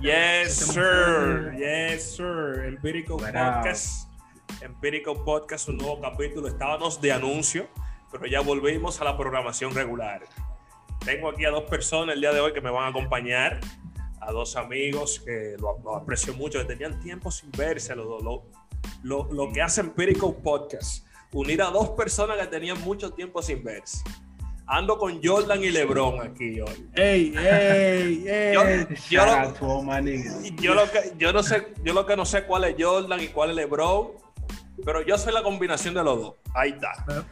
Yes, sir. Yes, sir. Empírico. Podcast. Empírico Podcast, un nuevo capítulo. Estábamos de anuncio, pero ya volvimos a la programación regular. Tengo aquí a dos personas el día de hoy que me van a acompañar. A dos amigos que lo, lo aprecio mucho, que tenían tiempo sin verse. Lo, lo, lo, lo que hace Empírico Podcast. Unir a dos personas que tenían mucho tiempo sin verse. Ando con Jordan y LeBron aquí hoy. ¡Ey, ey, ey! Yo- yo lo-. Yo lo que yo no sé, yo lo que no sé cuál es Jordan y cuál es LeBron, pero yo soy la combinación de los dos. Ahí está.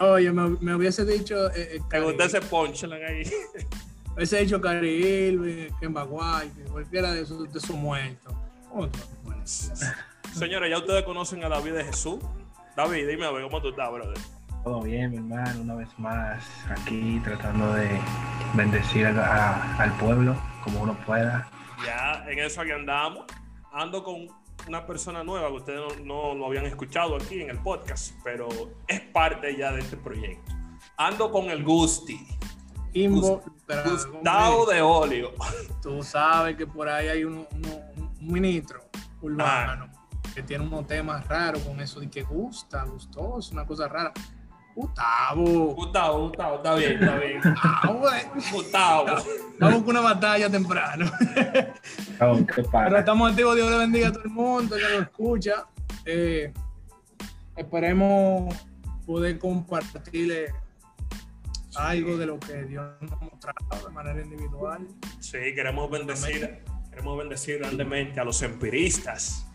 Oye, me, me hubiese dicho. Eh, eh, Me Cari- gusta ese punchline ahí. hubiese dicho Cari Irving, Kemba White, cualquiera de esos, de esos muertos. Señores, ya ustedes conocen a David de Jesús. David, dime a ver cómo tú estás, brother. Todo bien, mi hermano, una vez más aquí tratando de bendecir a- a- al pueblo como uno pueda. Ya en eso aquí andamos. Ando con una persona nueva que ustedes no, no lo habían escuchado aquí en el podcast, pero es parte ya de este proyecto. Ando con el Gusti. Imbo, Gustavo de Olio. Tú sabes que por ahí hay uno- uno- un ministro urbano que tiene unos temas raros con eso de que gusta, gustoso, una cosa rara. Gustavo. Gustavo, Gustavo, está bien, está bien. Gustavo, eh. Vamos con una batalla temprano. Qué Pero estamos activos, Dios le bendiga a todo el mundo que lo escucha. Eh, esperemos poder compartirle algo de lo que Dios nos ha mostrado de manera individual. Sí, queremos bendecir, queremos bendecir grandemente a los empiristas,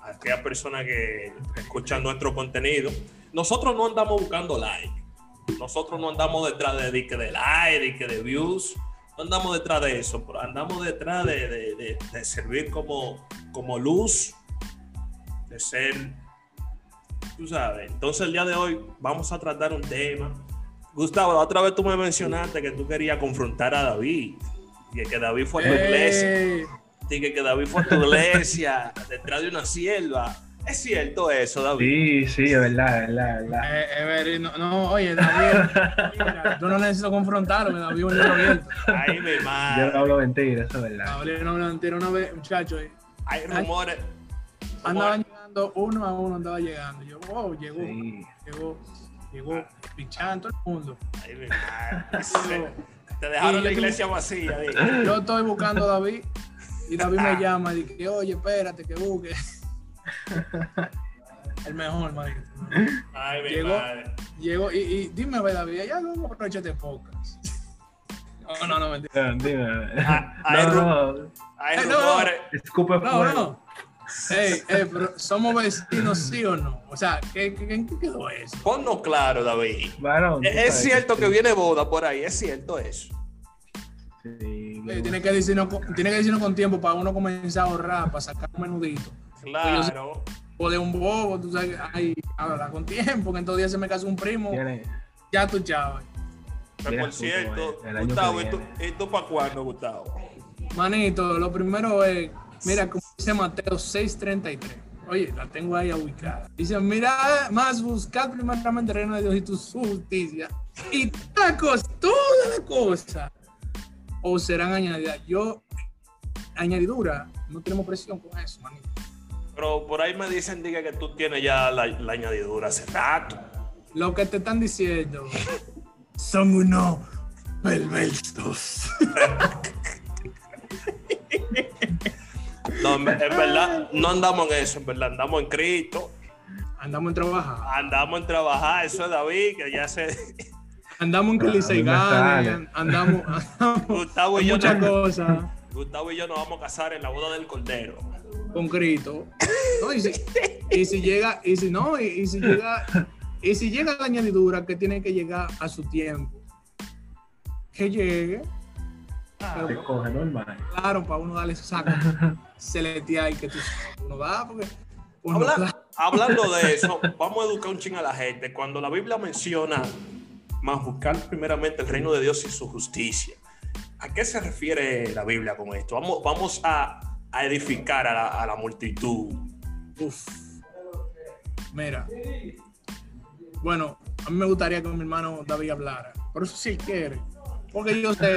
a aquellas personas que escuchan nuestro contenido. Nosotros no andamos buscando like, nosotros no andamos detrás de, de, que de like, de, de views, no andamos detrás de eso, pero andamos detrás de, de- de- de servir como, como luz, de ser, tú sabes. Entonces el día de hoy vamos a tratar un tema. Gustavo, la otra vez tú me mencionaste que tú querías confrontar a David. Y que David fue a tu iglesia. Dije que David fue a tu iglesia detrás de una sierva. ¿Es cierto eso, David? Sí, sí, es verdad, es verdad, es verdad. eh, eh, no, no, oye, David, mira, tú no necesitas confrontarlo, David un libro abierto. Ay, mi Yo no madre. hablo mentira, eso es verdad. David no me mentira una vez, muchacho, eh, Hay rumores. andaban llegando uno a uno, andaba llegando. Yo, wow, llegó, Sí. llegó, llegó, pichando todo el mundo. Ay, mi madre. Te dejaron la iglesia vacía. Yo estoy buscando a David y David me llama y dice, oye, espérate que busque. El mejor. Ay, mi Llegó. madre. Llegó y, y dime, David, ¿hay algo que aprovechate pocas? No, no, no, mentira. No, dime. Hay No, no, Hay no, no. rumores. escupe No, no. Ey, ey, pero ¿somos vecinos sí o no? O sea, ¿qué, qué, en qué quedó eso? Ponnos claro, David. Tú Es, es cierto que viene boda por ahí, es cierto eso. Sí, tiene, que decirnos, con- tiene que decirnos con tiempo para uno comenzar a ahorrar, para sacar un menudito. Claro. O de un bobo, tú sabes, ay, ahora con tiempo, que en estos días se me casó un primo, Tiene- ya tú chaval. Pero Mira por cierto, el año Gustavo, que ¿y tú, viene. ¿y tú para cuándo, Gustavo? Manito, lo primero es, mira, como dice Mateo 6:33. Oye, la tengo ahí ubicada. Dice, mira, más buscar primeramente el reino de Dios y tu justicia. Y toda cosa, toda la cosa, o serán añadidas. Yo, añadidura, no tenemos presión con eso, manito. Pero por ahí me dicen diga, que tú tienes ya la, la añadidura hace rato. Lo que te están diciendo son unos perversos. No, en, en verdad, no andamos en eso, en verdad, andamos en Cristo, Andamos en trabajar. andamos en trabajar, eso es David, que ya se... Andamos en que a mí me sale. andamos, andamos Gustavo y en yo muchas no- cosas. Gustavo y yo nos vamos a casar en la boda del Cordero. con Cristo. No, y, si, y si llega, y si no, y, y si llega, y si llega la añadidura que tiene que llegar a su tiempo, que llegue, Te coge normal. claro, para uno darle ese saco celestial que tú uno da, porque uno, Habla- claro, hablando de eso, vamos a educar un ching a la gente. Cuando la Biblia menciona más buscar primeramente el reino de Dios y su justicia, ¿a qué se refiere la Biblia con esto? Vamos, vamos a, a edificar a la, a la multitud. uf. Mira, bueno, a mí me gustaría que mi hermano David hablara, por eso sí quiere, porque yo sé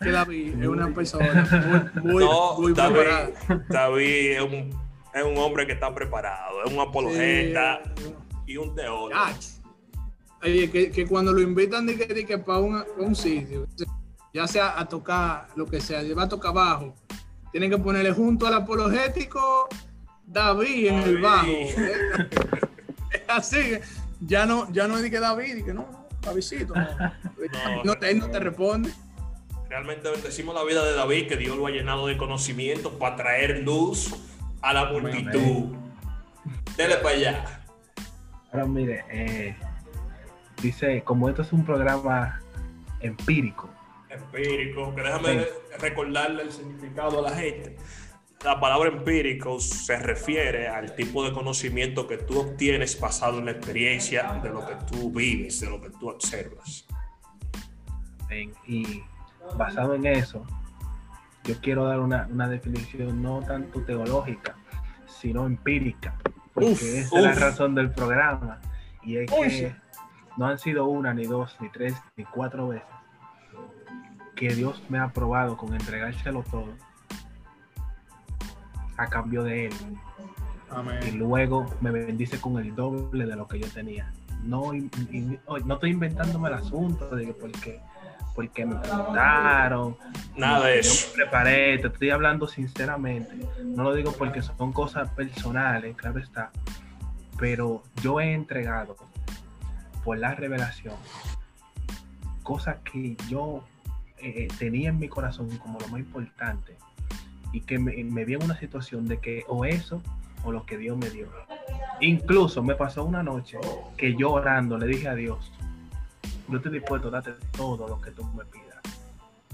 que David es una persona muy, muy, No, muy David, preparada. David es un, es un hombre que está preparado, es un apologeta Sí. y un teólogo. Oye, que, que cuando lo invitan de que, de que para un, un sitio, ya sea a tocar lo que sea, va a tocar bajo, tienen que ponerle junto al apologético David en el bajo. Es así, ya no, ya no es de que David, y que no, no, Davidcito, no, no, te, él no te responde. Realmente bendecimos la vida de David, que Dios lo ha llenado de conocimientos para traer luz a la multitud. Dele para allá. Ahora mire, eh, dice, como esto es un programa empírico, Empírico, que déjame recordarle el significado a la gente. La palabra empírico se refiere al tipo de conocimiento que tú obtienes basado en la experiencia de lo que tú vives, de lo que tú observas. y basado en eso, yo quiero dar una, una definición no tanto teológica, sino empírica, porque Uf, esa es la razón del programa, y es que no han sido una, ni dos, ni tres, ni cuatro veces que Dios me ha probado con entregárselo todo a cambio de Él. y luego me bendice con el doble de lo que yo tenía. No, oh, no estoy inventándome el asunto de que porque, porque me preguntaron, Nada de yo eso. me preparé, te estoy hablando sinceramente. No lo digo porque son cosas personales, claro está, pero yo he entregado por la revelación cosas que yo eh, tenía en mi corazón como lo más importante y que me, vi en una situación de que o eso o lo que Dios me dio. Incluso me pasó una noche que yo orando le dije a Dios, yo estoy dispuesto a darte todo lo que tú me pidas.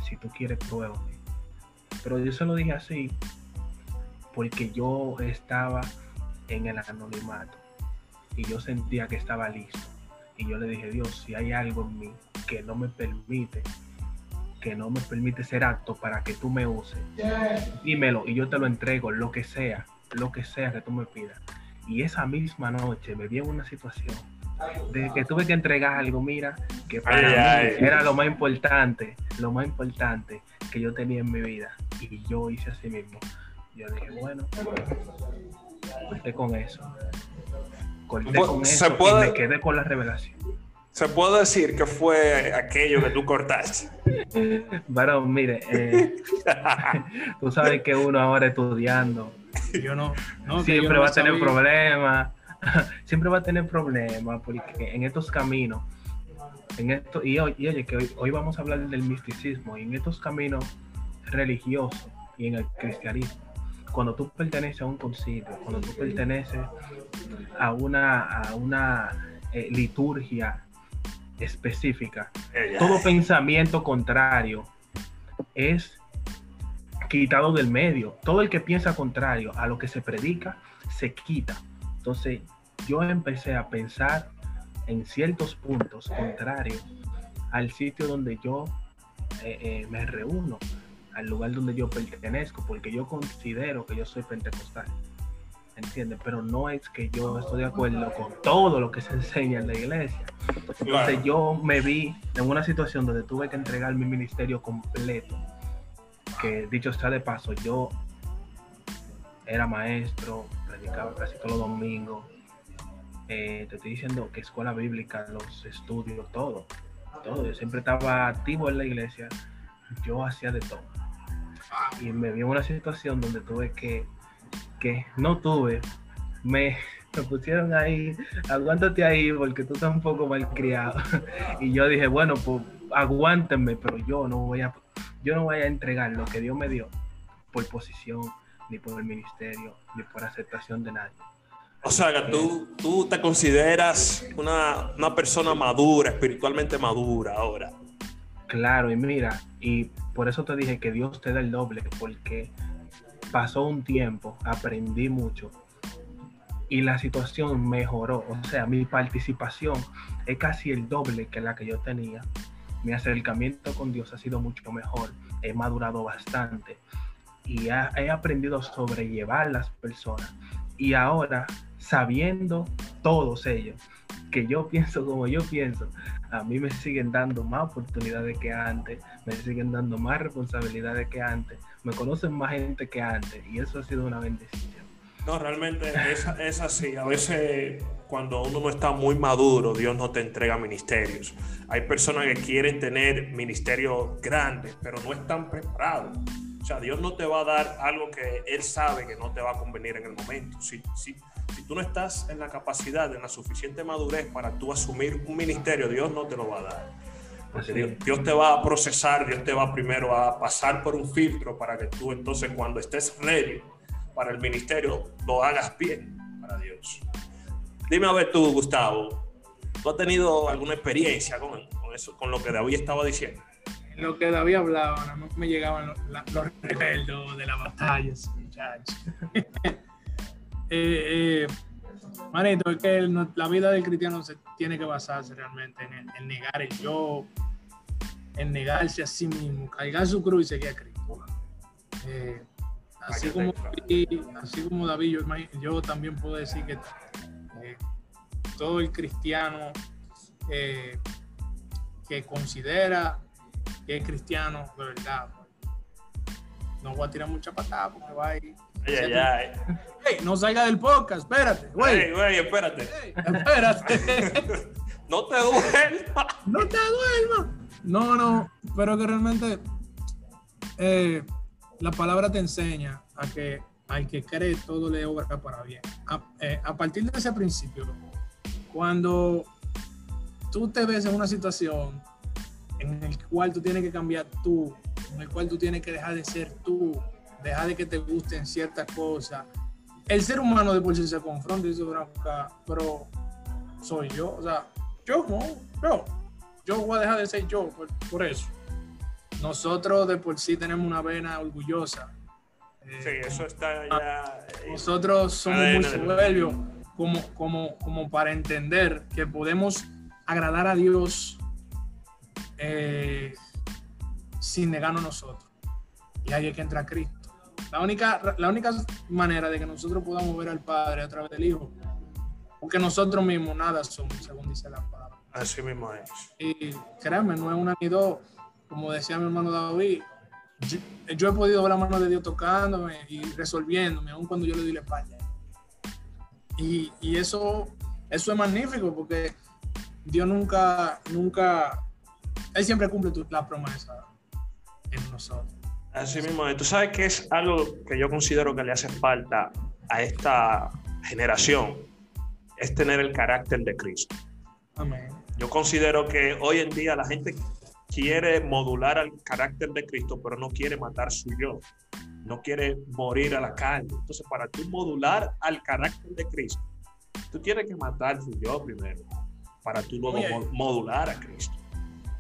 Si tú quieres, pruébame. Pero yo se lo dije así porque yo estaba en el anonimato y yo sentía que estaba listo. Y yo le dije, Dios, si hay algo en mí que no me permite, que no me permite ser acto para que tú me uses, dímelo y yo te lo entrego, lo que sea, lo que sea que tú me pidas. Y esa misma noche me vi en una situación de que tuve que entregar algo, mira, que para Ay, mí ay. era lo más importante, lo más importante que yo tenía en mi vida. Y yo hice así mismo. Yo dije, bueno, corté con eso. Corté con se eso puede- y me quedé con la revelación. Se puede decir que fue aquello que tú cortaste. Varón, mire, eh, tú sabes que uno ahora estudiando Yo no, no, que yo siempre no va a tener sabía. problemas, siempre va a tener problemas, porque en estos caminos, en esto, y, hoy- y oye, que hoy, hoy vamos a hablar del misticismo, y en estos caminos religiosos y en el cristianismo, cuando tú perteneces a un concilio, cuando tú perteneces a una, a una eh, liturgia específica, todo pensamiento contrario es quitado del medio. Todo el que piensa contrario a lo que se predica, se quita. Entonces, yo empecé a pensar en ciertos puntos contrarios al sitio donde yo eh, eh, me reúno, al lugar donde yo pertenezco, porque yo considero que yo soy pentecostal. ¿Entiendes? Pero no es que yo estoy de acuerdo con todo lo que se enseña en la iglesia. Entonces Claro. yo me vi en una situación donde tuve que entregar mi ministerio completo. Que dicho sea de paso, yo era maestro, predicaba casi todos los domingos. Eh, te estoy diciendo que escuela bíblica, los estudios, todo. Todo. Yo siempre estaba activo en la iglesia. Yo hacía de todo. Y me vi en una situación donde tuve que, que no tuve, me, me pusieron ahí, aguántate ahí porque tú estás un poco mal criado. Y yo dije, bueno, pues aguántenme, pero yo no voy a, yo no voy a entregar lo que Dios me dio por posición, ni por el ministerio, ni por aceptación de nadie. O sea, que tú, tú te consideras una, una persona madura, espiritualmente madura ahora. Claro, y mira, y por eso te dije que Dios te da el doble, porque pasó un tiempo, aprendí mucho y la situación mejoró. O sea, mi participación es casi el doble que la que yo tenía. Mi acercamiento con Dios ha sido mucho mejor. He madurado bastante y ha- he aprendido a sobrellevar las personas. Y ahora, sabiendo todos ellos que yo pienso como yo pienso, a mí me siguen dando más oportunidades que antes, me siguen dando más responsabilidades que antes, me conocen más gente que antes y eso ha sido una bendición. No, realmente es, es así. A veces cuando uno no está muy maduro, Dios no te entrega ministerios. Hay personas que quieren tener ministerios grandes, pero no están preparados. O sea, Dios no te va a dar algo que Él sabe que no te va a convenir en el momento. Si, si, si tú no estás en la capacidad, en la suficiente madurez para tú asumir un ministerio, Dios no te lo va a dar. Porque Dios, te va a procesar, Dios te va primero a pasar por un filtro para que tú entonces cuando estés ready para el ministerio lo hagas bien para Dios. Dime a ver tú, Gustavo, ¿tú has tenido alguna experiencia con, eso, con lo que David estaba diciendo? Lo que David hablaba, nada me llegaban los, los recuerdos de las batallas, muchachos. eh, eh, manito, es que el, la vida del cristiano se tiene que basarse realmente en, en, negar el yo, en negarse a sí mismo, cargar su cruz y seguir a Cristo. Eh, así, como David, así como David, yo, yo también puedo decir que eh, todo el cristiano eh, que considera que es cristiano de verdad, no voy a tirar mucha patada porque va a ir. Ay, ay, ay. Hey, no salga del podcast, espérate, güey. Hey, güey, espérate. Hey, espérate. no te duermas. No te duermas. No, no, pero que realmente eh, la palabra te enseña a que al que cree todo le obra para bien. A, eh, a, partir de ese principio, cuando tú te ves en una situación en el cual tú tienes que cambiar tú, en el cual tú tienes que dejar de ser tú, dejar de que te gusten ciertas cosas, el ser humano de por sí se confronta y dice, pero soy yo, o sea, yo no, yo, yo voy a dejar de ser yo por, por eso. Nosotros de por sí tenemos una vena orgullosa. Sí, eso está ya. Nosotros somos muy soberbios como, como, como para entender que podemos agradar a Dios eh, sin negarnos nosotros. Y ahí hay que entrar a Cristo. La única, la única manera de que nosotros podamos ver al Padre a través del Hijo, porque nosotros mismos nada somos, según dice la palabra. Así mismo es. Y créanme, no es una ni dos, como decía mi hermano David. Yo, yo, he podido ver la mano de Dios tocándome y resolviéndome, aun cuando yo le di la espalda. Y, y eso, eso es magnífico porque Dios nunca, nunca, Él siempre cumple tu, la promesa en nosotros. Así mismo, tú sabes que es algo que yo considero que le hace falta a esta generación, es tener el carácter de Cristo. Amén. Yo considero que hoy en día la gente quiere modular al carácter de Cristo, pero no quiere matar su yo, no quiere morir a la carne. Entonces, para tú modular al carácter de Cristo, tú tienes que matar su yo primero, para tú luego Oye, modular a Cristo.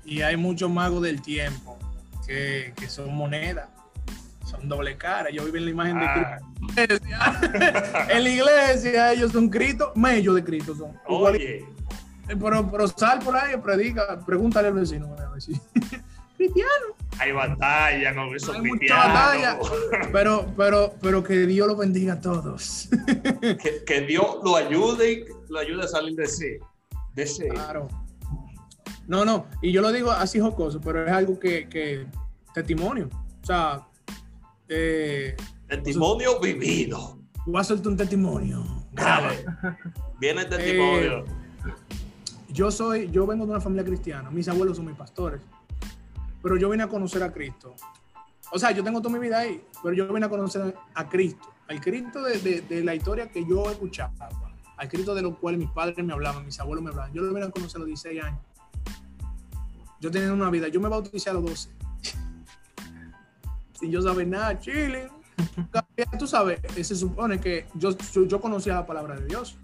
Y hay muchos magos del tiempo que, que son monedas, son doble cara. Yo vivo en la imagen Ah. de Cristo. en la iglesia ellos son Cristo, mellos de Cristo son. Oye, Pero, pero sal por ahí, predica, pregúntale al vecino. Cristiano. hay batalla con esos Hay mucha batalla. cristianos. Pero, pero, pero que Dios los bendiga a todos. que, que Dios lo ayude y lo ayude a salir de ese. De ese. Claro. No, no, y yo lo digo así jocoso, pero es algo que, que testimonio. O sea, eh, Testimonio vivido. voy a hacerte un testimonio. Dale. Viene el testimonio. Eh, Yo soy, yo vengo de una familia cristiana, mis abuelos son mis pastores, pero yo vine a conocer a Cristo. O sea, yo tengo toda mi vida ahí, pero yo vine a conocer a Cristo, al Cristo de, de, de la historia que yo escuchaba, al Cristo de lo cual mis padres me hablaban, mis abuelos me hablaban. Yo lo vine a conocer a los 16 años. Yo tenía una vida, yo me bauticé a los 12. Sin yo saber nada, chile. Tú sabes, se supone que yo, yo, yo conocía la palabra de Dios,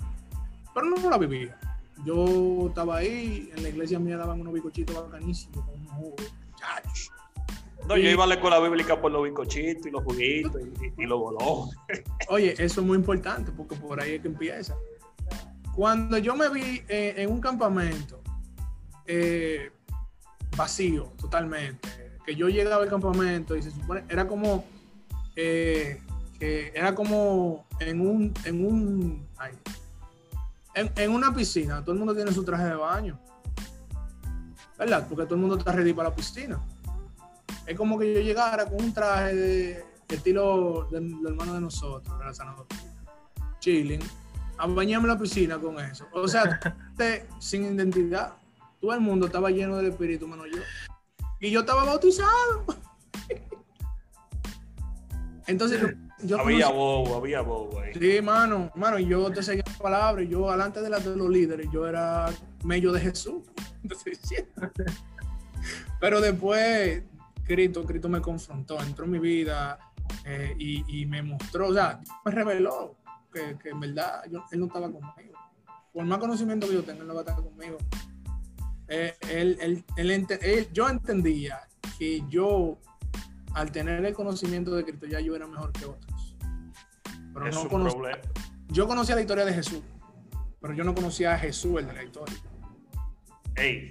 pero no la vivía. Yo estaba ahí, en la iglesia mía daban unos bicochitos bacanísimos con unos jugos. Muchachos. No, yo iba a la escuela bíblica por los bizcochitos y los juguitos y, y los bolones. Oye, eso es muy importante porque por ahí es que empieza. Cuando yo me vi eh, en un campamento eh, vacío totalmente, que yo llegaba al campamento y se supone, era como, eh, que era como en un, en un, ay, en, en una piscina, todo el mundo tiene su traje de baño. ¿Verdad? Porque todo el mundo está ready para la piscina. Es como que yo llegara con un traje de, de estilo del, del hermano de nosotros, de la zanahoria, chilling, a bañarme en la piscina con eso. O sea, te- sin identidad. Todo el mundo estaba lleno del espíritu, menos yo. Y yo estaba bautizado. Entonces, yo, había bobo, había bobo ahí. Sí, mano, mano, y yo te seguía la palabra, y yo alante de, la, de los líderes, yo era medio de Jesús. Pero después, Cristo, Cristo me confrontó, entró en mi vida eh, y, y me mostró, o sea, me reveló que, que en verdad yo- él no estaba conmigo. Por más conocimiento que yo tenga, él no va a estar conmigo. Eh, él, él- él yo entendía que yo, al tener el conocimiento de Cristo, ya yo era mejor que otros. Pero es no un conocí- problema. yo conocía la historia de Jesús, pero yo no conocía a Jesús, el de la historia. Ey,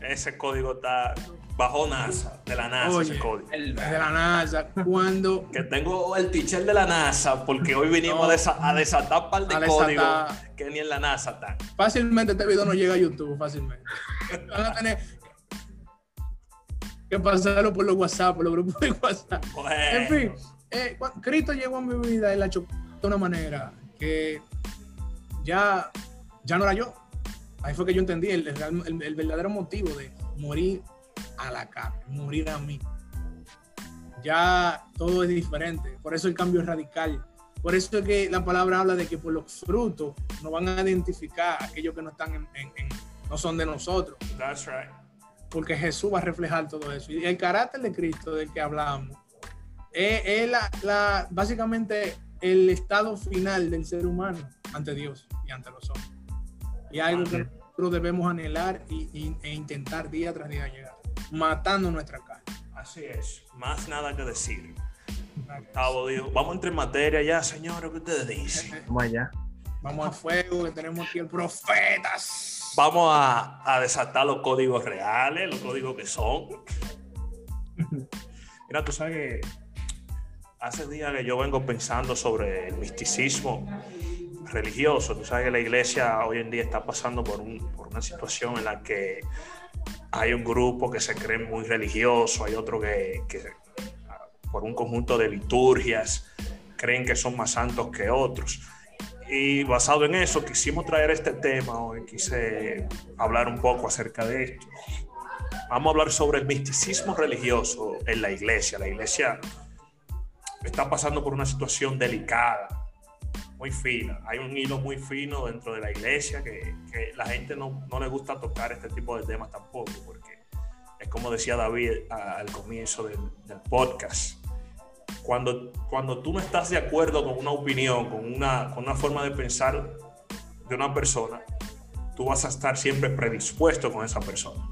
ese código está bajo NASA, de la NASA, Oye, ese código. el de la NASA, cuando Que tengo el teacher de la NASA, porque hoy vinimos No. a, desa- a desatar un par de códigos que ni en la NASA están. fácilmente este video no llega a YouTube, fácilmente. Van a tener que pasarlo por los WhatsApp, por los grupos de WhatsApp. Bueno, En fin, eh, Cristo llegó a mi vida y la chocó de una manera que ya, ya no era yo. Ahí fue que yo entendí el, el- el verdadero motivo de morir a la carne, morir a mí. Ya todo es diferente. Por eso el cambio es radical. Por eso es que la palabra habla de que por los frutos nos van a identificar aquellos que no están en- en- en- no son de nosotros that's right. porque Jesús va a reflejar todo eso. Y el carácter de Cristo del que hablamos es, es la, la- básicamente el estado final del ser humano ante Dios y ante los hombres. Y algo que nosotros debemos anhelar y, y- e intentar día tras día llegar, matando nuestra carne. Así es. Más nada que decir. Gustavo dijo, vamos a entrar en materia ya, señores, ¿qué ustedes dicen? Vamos allá. Vamos a fuego, que tenemos aquí el profetas. Vamos a, a desatar los códigos reales, los códigos que son. Mira, tú sabes que hace días que yo vengo pensando sobre el misticismo religioso. Tú sabes que la iglesia hoy en día está pasando por, un- por una situación en la que hay un grupo que se cree muy religioso, hay otro que, que, por un conjunto de liturgias creen que son más santos que otros. Y basado en eso, quisimos traer este tema hoy, quise hablar un poco acerca de esto. Vamos a hablar sobre el misticismo religioso en la iglesia. La iglesia está pasando por una situación delicada, muy fina. Hay un hilo muy fino dentro de la iglesia que, que la gente no, no le gusta tocar este tipo de temas tampoco, porque es como decía David al comienzo del, del podcast. Cuando, cuando tú no estás de acuerdo con una opinión, con una, con una forma de pensar de una persona, tú vas a estar siempre predispuesto con esa persona.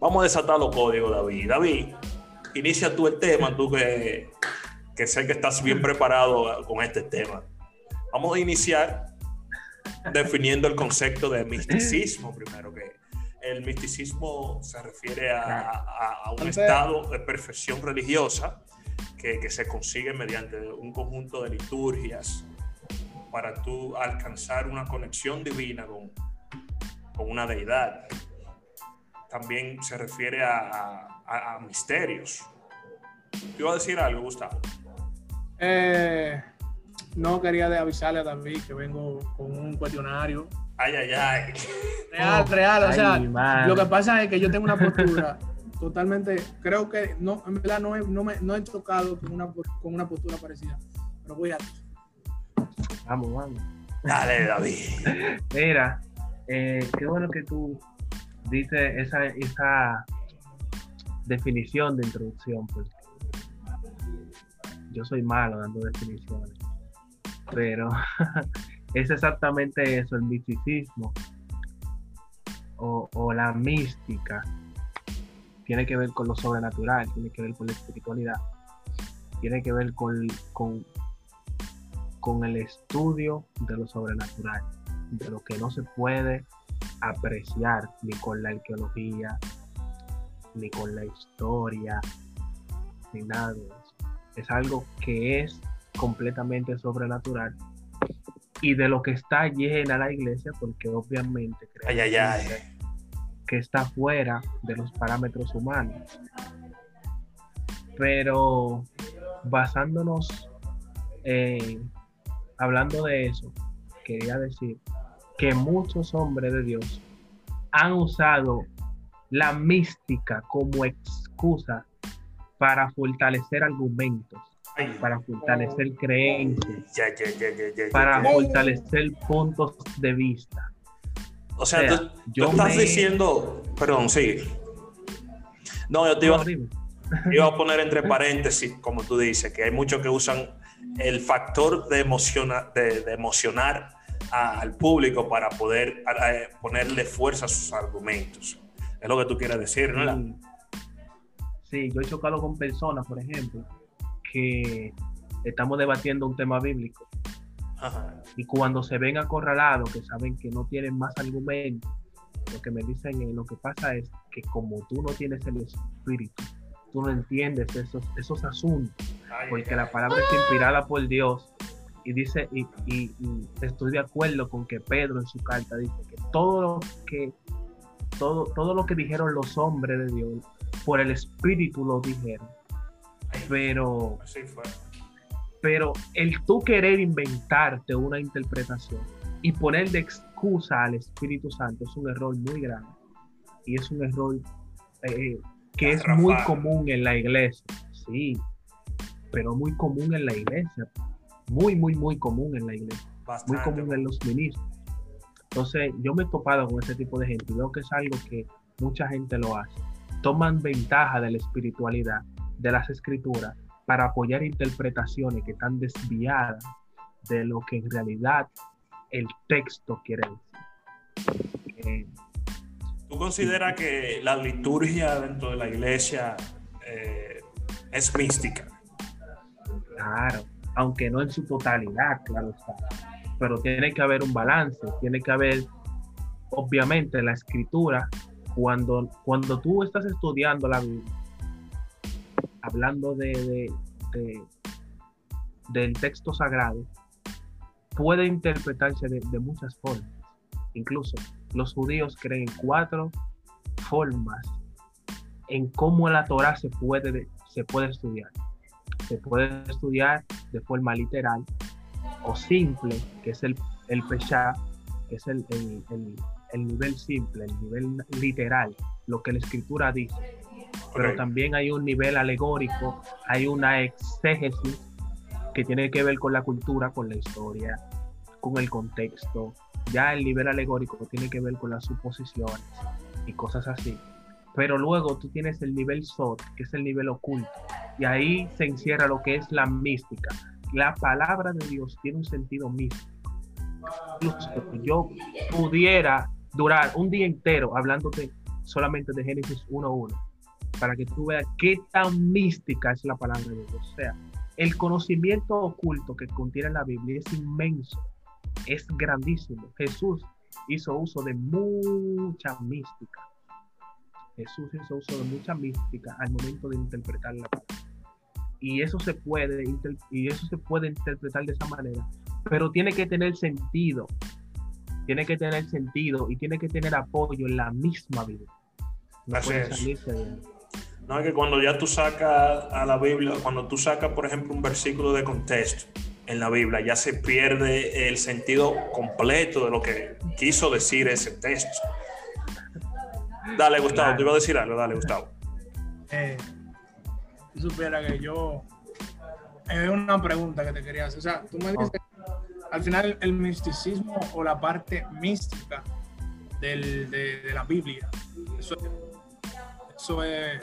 Vamos a desatar los códigos, David. David, inicia tú el tema, tú que, que sé que estás bien preparado con este tema. Vamos a iniciar definiendo el concepto de misticismo primero, que el misticismo se refiere a, a- a un estado de perfección religiosa que, que se consigue mediante un conjunto de liturgias para tú alcanzar una conexión divina con, con una deidad. También se refiere a, a- a misterios. ¿Te iba a decir algo, Gustavo? Eh, no quería de avisarle a David que vengo con un cuestionario. Ay, ay, ay. Real, real. O sea, lo que pasa es que yo tengo una postura totalmente. Creo que no, en verdad no he, no me, no he chocado con una, con una postura parecida. Pero voy a. Vamos, vamos. Dale, David. Mira, eh, qué bueno que tú dices esa, esa definición de introducción, porque yo soy malo dando definiciones, pero es exactamente eso, el misticismo o, la mística tiene que ver con lo sobrenatural, tiene que ver con la espiritualidad, tiene que ver con, con, con el estudio de lo sobrenatural de lo que no se puede apreciar ni con la arqueología, ni con la historia, ni nada de eso. Es algo que es completamente sobrenatural y de lo que está llena la iglesia, porque obviamente ay, ay, ay. que está fuera de los parámetros humanos. Pero basándonos, en hablando de eso, quería decir que muchos hombres de Dios han usado la mística como excusa para fortalecer argumentos, para fortalecer creencias, para fortalecer puntos de vista. O sea, tú, yo estás diciendo, perdón, sí. No, yo te iba, iba, a poner entre paréntesis, como tú dices, que hay muchos que usan el factor de, de, emocionar al público para poder ponerle fuerza a sus argumentos. Es lo que tú quieres decir, ¿no? Sí, yo he chocado con personas, por ejemplo, que estamos debatiendo un tema bíblico. Y cuando se ven acorralados, que saben que no tienen más argumentos, lo que me dicen es, lo que pasa es que como tú no tienes el espíritu, tú no entiendes esos, esos asuntos, porque la palabra es inspirada por Dios. Y dice, y, y, estoy de acuerdo con que Pedro en su carta dice que todo lo que, todo, todo lo que dijeron los hombres de Dios, por el espíritu lo dijeron. Pero, pero el tú querer inventarte una interpretación y poner de excusa al Espíritu Santo es un error muy grande. Y es un error eh, que es muy común en la iglesia. Sí, pero muy común en la iglesia. Muy, muy, muy común en la iglesia. muy común en los ministros. Entonces, yo me he topado con ese tipo de gente y veo que es algo que mucha gente lo hace. Toman ventaja de la espiritualidad, de las escrituras, para apoyar interpretaciones que están desviadas de lo que en realidad el texto quiere decir. ¿Tú consideras que la liturgia dentro de la iglesia eh, es mística? Claro, aunque no en su totalidad, claro está. Pero tiene que haber un balance, tiene que haber, obviamente, la escritura. Cuando, cuando tú estás estudiando la Biblia, hablando de, del texto sagrado, puede interpretarse de, de, muchas formas. Incluso los judíos creen cuatro formas en cómo la Torah se puede, se puede estudiar se puede estudiar de forma literal o simple, que es el, el que es el, el, nivel simple, el nivel literal, lo que la escritura dice. Pero también hay un nivel alegórico, hay una exégesis que tiene que ver con la cultura, con la historia, con el contexto. Ya el nivel alegórico tiene que ver con las suposiciones y cosas así. Pero luego tú tienes el nivel SOT, que es el nivel oculto, y ahí se encierra lo que es la mística. La palabra de Dios tiene un sentido místico. yo pudiera durar un día entero hablándote solamente de Génesis 1.1 para que tú veas qué tan mística es la palabra de Dios. O sea, el conocimiento oculto que contiene la Biblia es inmenso, es grandísimo. Jesús hizo uso de mucha mística. Jesús hizo uso de mucha mística al momento de interpretar la palabra y eso se puede y eso se puede interpretar de esa manera, pero tiene que tener sentido, tiene que tener sentido y tiene que tener apoyo en la misma Biblia. No No, es que cuando ya tú sacas a la Biblia, cuando tú sacas, por ejemplo, un versículo de contexto en la Biblia, ya se pierde el sentido completo de lo que quiso decir ese texto. Dale, Gustavo, te iba a decir algo, dale, Gustavo. Eh, supiera que yo. Es una pregunta que te quería hacer. O sea, tú me dices, al final, el misticismo o la parte mística del, de, la Biblia, eso, eso es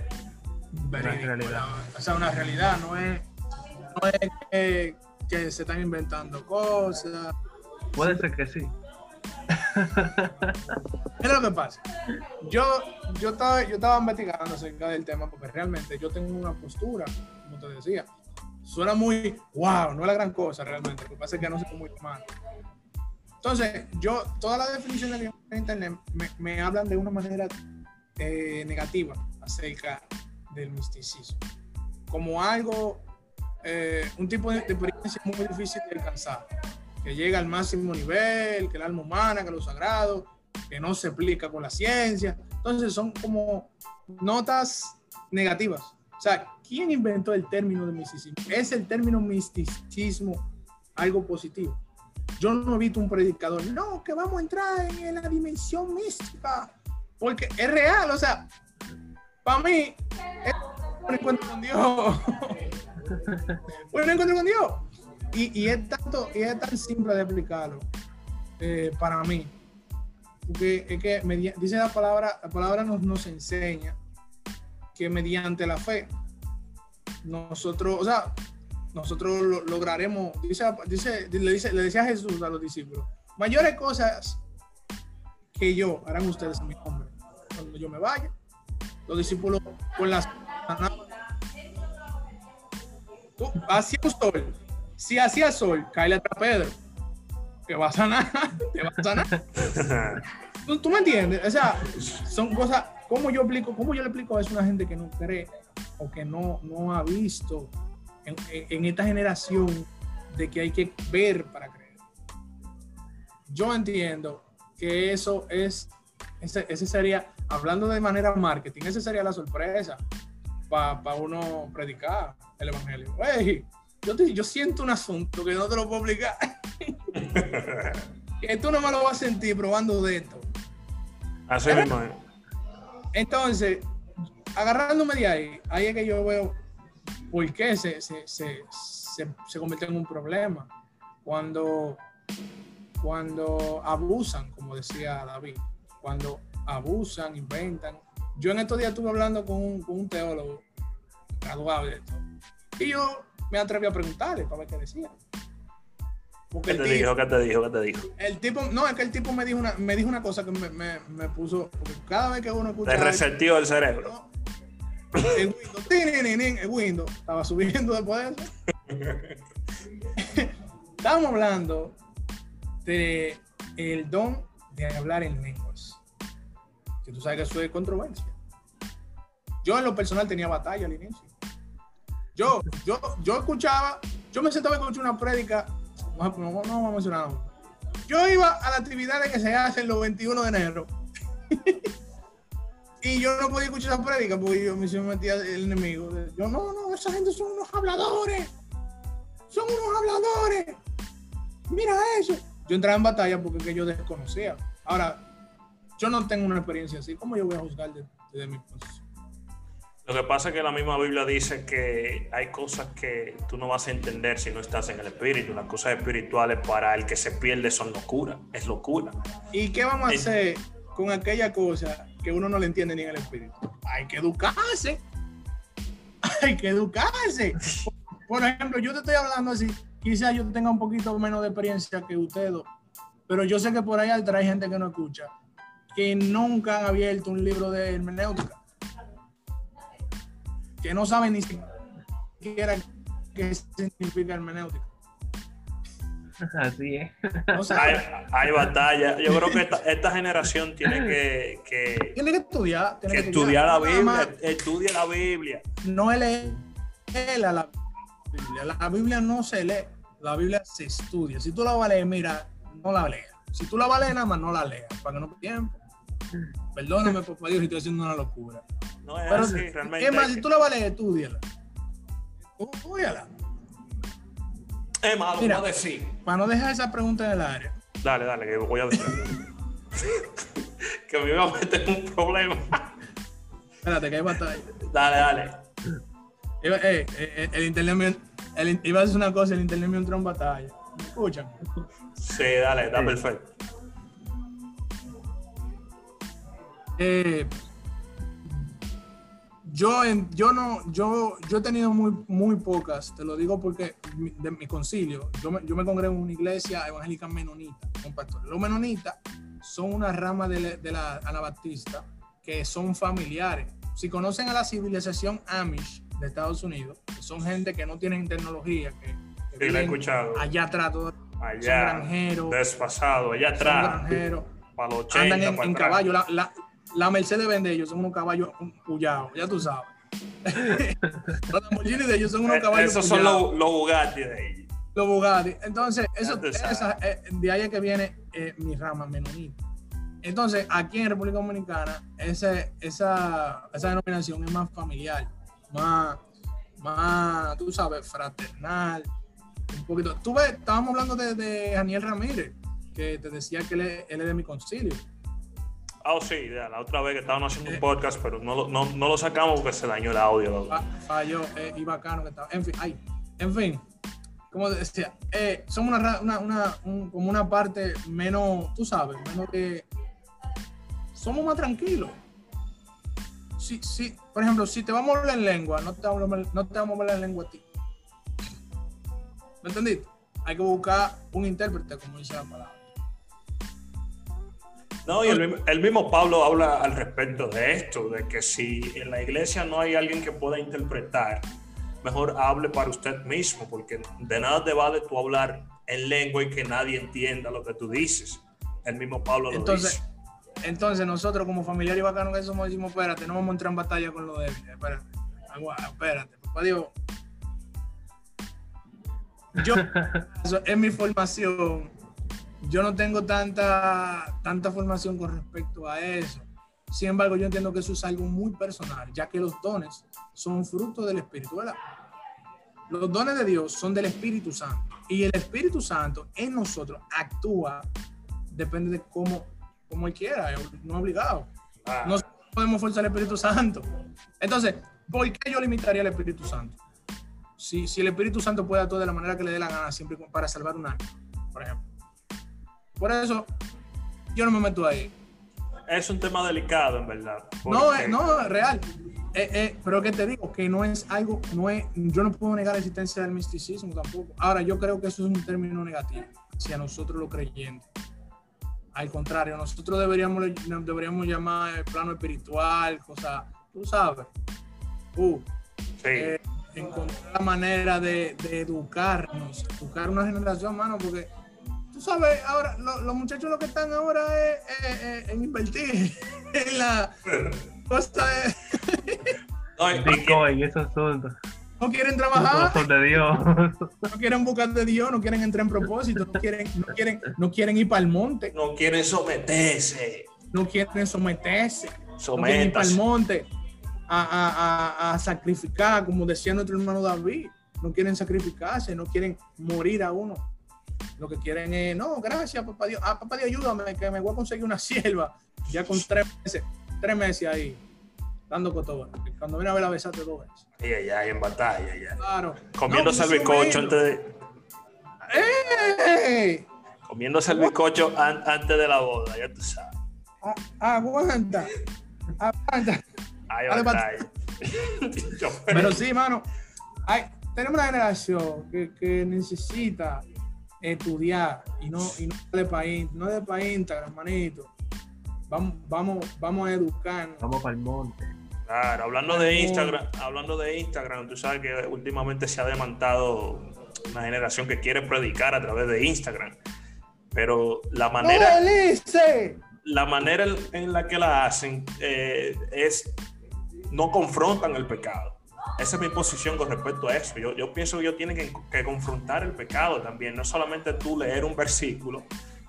realidad. O sea, una realidad, no es, no es que, que se están inventando cosas. Puede ser que sí. Mira lo que pasa. Yo, yo, estaba, yo estaba investigando acerca del tema porque realmente yo tengo una postura, como te decía. Suena muy wow, no es la gran cosa realmente. Lo que pasa es que no sé cómo mal. Entonces, yo, todas las definiciones en internet me, me hablan de una manera eh, negativa acerca del misticismo. Como algo, eh, un tipo de experiencia muy difícil de alcanzar que llega al máximo nivel, que el alma humana, que lo sagrado, que no se explica con la ciencia. Entonces son como notas negativas. O sea, ¿quién inventó el término de misticismo? ¿Es el término misticismo algo positivo? Yo no he visto un predicador, no, que vamos a entrar en la dimensión mística, porque es real, o sea, para mí, es un encuentro con Dios. un encuentro con Dios. Y, es, tanto, y es tan simple de explicarlo eh, para mí. Porque es que dice la palabra, la palabra nos, nos enseña que mediante la fe, nosotros, o sea, nosotros lograremos, dice, dice, le, dice, le decía Jesús a los discípulos, mayores cosas que yo harán ustedes en mi nombre. Cuando yo me vaya, los discípulos con las hacía un sol. Si hacía sol, cae atrás Pedro. Te va a sanar, te va a sanar. ¿Tú, me entiendes? O sea, son cosas, ¿cómo yo explico, cómo yo le explico a eso a una gente que no cree o que no, no ha visto en, esta generación de que hay que ver para creer? Yo entiendo que eso es, ese, ese sería, hablando de manera marketing, esa sería la sorpresa para uno predicar el evangelio. yo, yo siento un asunto que no te lo puedo explicar. que tú no me lo vas a sentir probando de esto. Así mismo. Entonces, agarrándome de ahí, ahí es que yo veo por qué se, se, se, se, convierte en un problema. Cuando, cuando abusan, como decía David, cuando abusan, inventan. Yo en estos días estuve hablando con un, con un teólogo graduado de esto. Y yo me atreví a preguntarle para ver qué decía. ¿Qué te dijo? ¿Qué te dijo? ¿Qué te dijo? El tipo, no, es que el tipo me dijo una, me dijo una cosa que me, me, me puso, porque cada vez que uno escucha... Te resentió el cerebro. el Windows, el Windows, estaba subiendo después de eso. Estábamos hablando de el don de hablar en lenguas. Que tú sabes que eso es controversia. Yo en lo personal tenía batalla al inicio. Yo, yo, yo escuchaba, yo me sentaba a escuchar una prédica, no, no, vamos a mencionar Yo iba a la actividad que se hace los 21 de enero. y yo no podía escuchar esa prédica porque yo me metía el enemigo. Yo, no, no, esa gente son unos habladores. Son unos habladores. Mira eso. Yo entraba en batalla porque yo desconocía. Ahora, yo no tengo una experiencia así. ¿Cómo yo voy a juzgar desde de mi posición? Lo que pasa es que la misma Biblia dice que hay cosas que tú no vas a entender si no estás en el espíritu. Las cosas espirituales para el que se pierde son locura, es locura. ¿Y qué vamos a hacer con aquella cosa que uno no le entiende ni en el espíritu? Hay que educarse. Hay que educarse. Por ejemplo, yo te estoy hablando así, quizás yo tenga un poquito menos de experiencia que ustedes, pero yo sé que por ahí hay gente que no escucha, que nunca han abierto un libro de hermenéutica que no saben ni siquiera qué significa hermenéutica. Así es. hay, batalla. Yo creo que esta, generación tiene que, tiene que estudiar. Tiene que, estudiar la Biblia. Estudia la Biblia. No lee la Biblia. La Biblia no se lee. La Biblia se estudia. Si tú la vas a leer, mira, no la leas. Si tú la vas a leer, nada más no la leas. Para que no tiempo. Perdóname, por si estoy haciendo una locura. No es así, realmente. Es más, si tú la vales, estudiala. Estudiala. Es más, Mira, a decir. Para no dejar esa pregunta en el área. Dale, dale, que voy a decir. que me iba a meter en un problema. Espérate, que hay batalla. Dale, dale. Iba, eh, eh, el internet el, iba a decir una cosa, el internet me entró en batalla. ¿Me escuchan? Sí, dale, está perfecto. Eh, yo, en, yo no, yo, yo he tenido muy, muy pocas, te lo digo porque de mi concilio, yo me, yo me congrego en una iglesia evangélica menonita, un pastor. Los menonitas son una rama de, de la anabaptista que son familiares. Si conocen a la civilización Amish de Estados Unidos, que son gente que no tienen tecnología, que, que sí, he escuchado. allá atrás, todo, allá, son granjeros, desfasado, allá atrás, andan en, en caballo. La, la, la Mercedes de ellos son unos caballos puyados, ya tú sabes. los Lamborghini de ellos son unos eh, caballos Esos son los, los Bugatti de ellos. Los Bugatti. Entonces, eso, esa- eh, de ahí es que viene eh, mi rama menonita. Entonces, aquí en República Dominicana, ese, esa, esa denominación es más familiar, más, más, tú sabes, fraternal, un poquito. Tú ves, estábamos hablando de, de Daniel Ramírez, que te decía que él es de mi concilio. Ah, sí, ya, la otra vez que estábamos haciendo Eh. un podcast, pero no, lo- no, no lo sacamos porque se dañó el audio. loco. Fa- falló eh, y bacano que estaba. En fin, ay, en fin, como decía, eh, somos una, una, una- un- como una parte menos, tú sabes, menos que somos más tranquilos. Si, si, por ejemplo, si te vamos a hablar en lengua, no te vamos a hablar, no te vamos a hablar en lengua a ti. ¿Me entendiste? Hay que buscar un intérprete, como dice la palabra. No, y el, mismo- el mismo Pablo habla al respecto de esto, de que si en la iglesia no hay alguien que pueda interpretar, mejor hable para usted mismo, porque de nada te vale tú hablar en lengua y que nadie entienda lo que tú dices. El mismo Pablo lo Entonces, dice. entonces nosotros como familiares y bacanos que somos, decimos, espérate, no vamos a entrar en batalla con los débiles, espérate, agua, espérate, papá Dios. Yo, eso es mi formación, yo no tengo tanta, tanta formación con respecto a eso. Sin embargo, yo entiendo que eso es algo muy personal, ya que los dones son fruto del Espíritu, ¿verdad? Los dones de Dios son del Espíritu Santo. Y el Espíritu Santo en nosotros actúa, depende de cómo, cómo Él quiera, no obligado. Ah, No podemos forzar al Espíritu Santo. Entonces, ¿por qué yo limitaría al Espíritu Santo? Si, si el Espíritu Santo puede actuar de la manera que le dé la gana, siempre para salvar un alma, por ejemplo. Por eso, yo no me meto ahí. es un tema delicado, en verdad. No, eh, no, es real. Eh, eh, pero que te digo que no es algo, no es, yo no puedo negar la existencia del misticismo tampoco. Ahora, yo creo que eso es un término negativo hacia nosotros los creyentes. Al contrario, nosotros deberíamos, deberíamos llamar el plano espiritual, cosas, tú sabes. Uh, sí. eh, encontrar la manera de, de educarnos, educar una generación, mano, porque tú sabes, ahora lo- los muchachos lo que están ahora es, es- es- en invertir en la cosa de- No, Bitcoin, ese asunto. no quieren trabajar, ojos de Dios. no quieren buscar de Dios, no quieren entrar en propósito, no quieren, no quieren, no quieren ir para el monte, no quieren someterse. no quieren someterse, no quieren ir para el monte a, a- a- a sacrificar, como decía nuestro hermano David, no quieren sacrificarse, no quieren morir a uno. Lo que quieren es, no, gracias, papá Dios. Ah, papá Dios, ayúdame, que me voy a conseguir una sierva. Ya con tres meses, tres meses ahí, dando cotoba. Cuando viene a ver la besate dos veces. Ay, ay, ay, en batalla, ya. Claro. Comiéndose No, el bizcocho antes de. ¡Ey! Comiéndose el bizcocho an- antes de la boda, ya tú sabes. Ah, Aguanta. Aguanta. Ay, batalla. Pero sí, mano, hay, tenemos una generación que, que necesita estudiar y no, y no de para no de para Instagram, manito. Vamos, vamos, vamos a educarnos. Vamos para el monte. Claro, hablando de Instagram, hablando de Instagram, tú sabes que últimamente se ha demandado una generación que quiere predicar a través de Instagram. Pero la manera, la manera en- en la que la hacen eh, es no confrontan el pecado. Esa es mi posición con respecto a eso. Yo, yo pienso que ellos tienen que, que confrontar el pecado también. No solamente tú leer un versículo,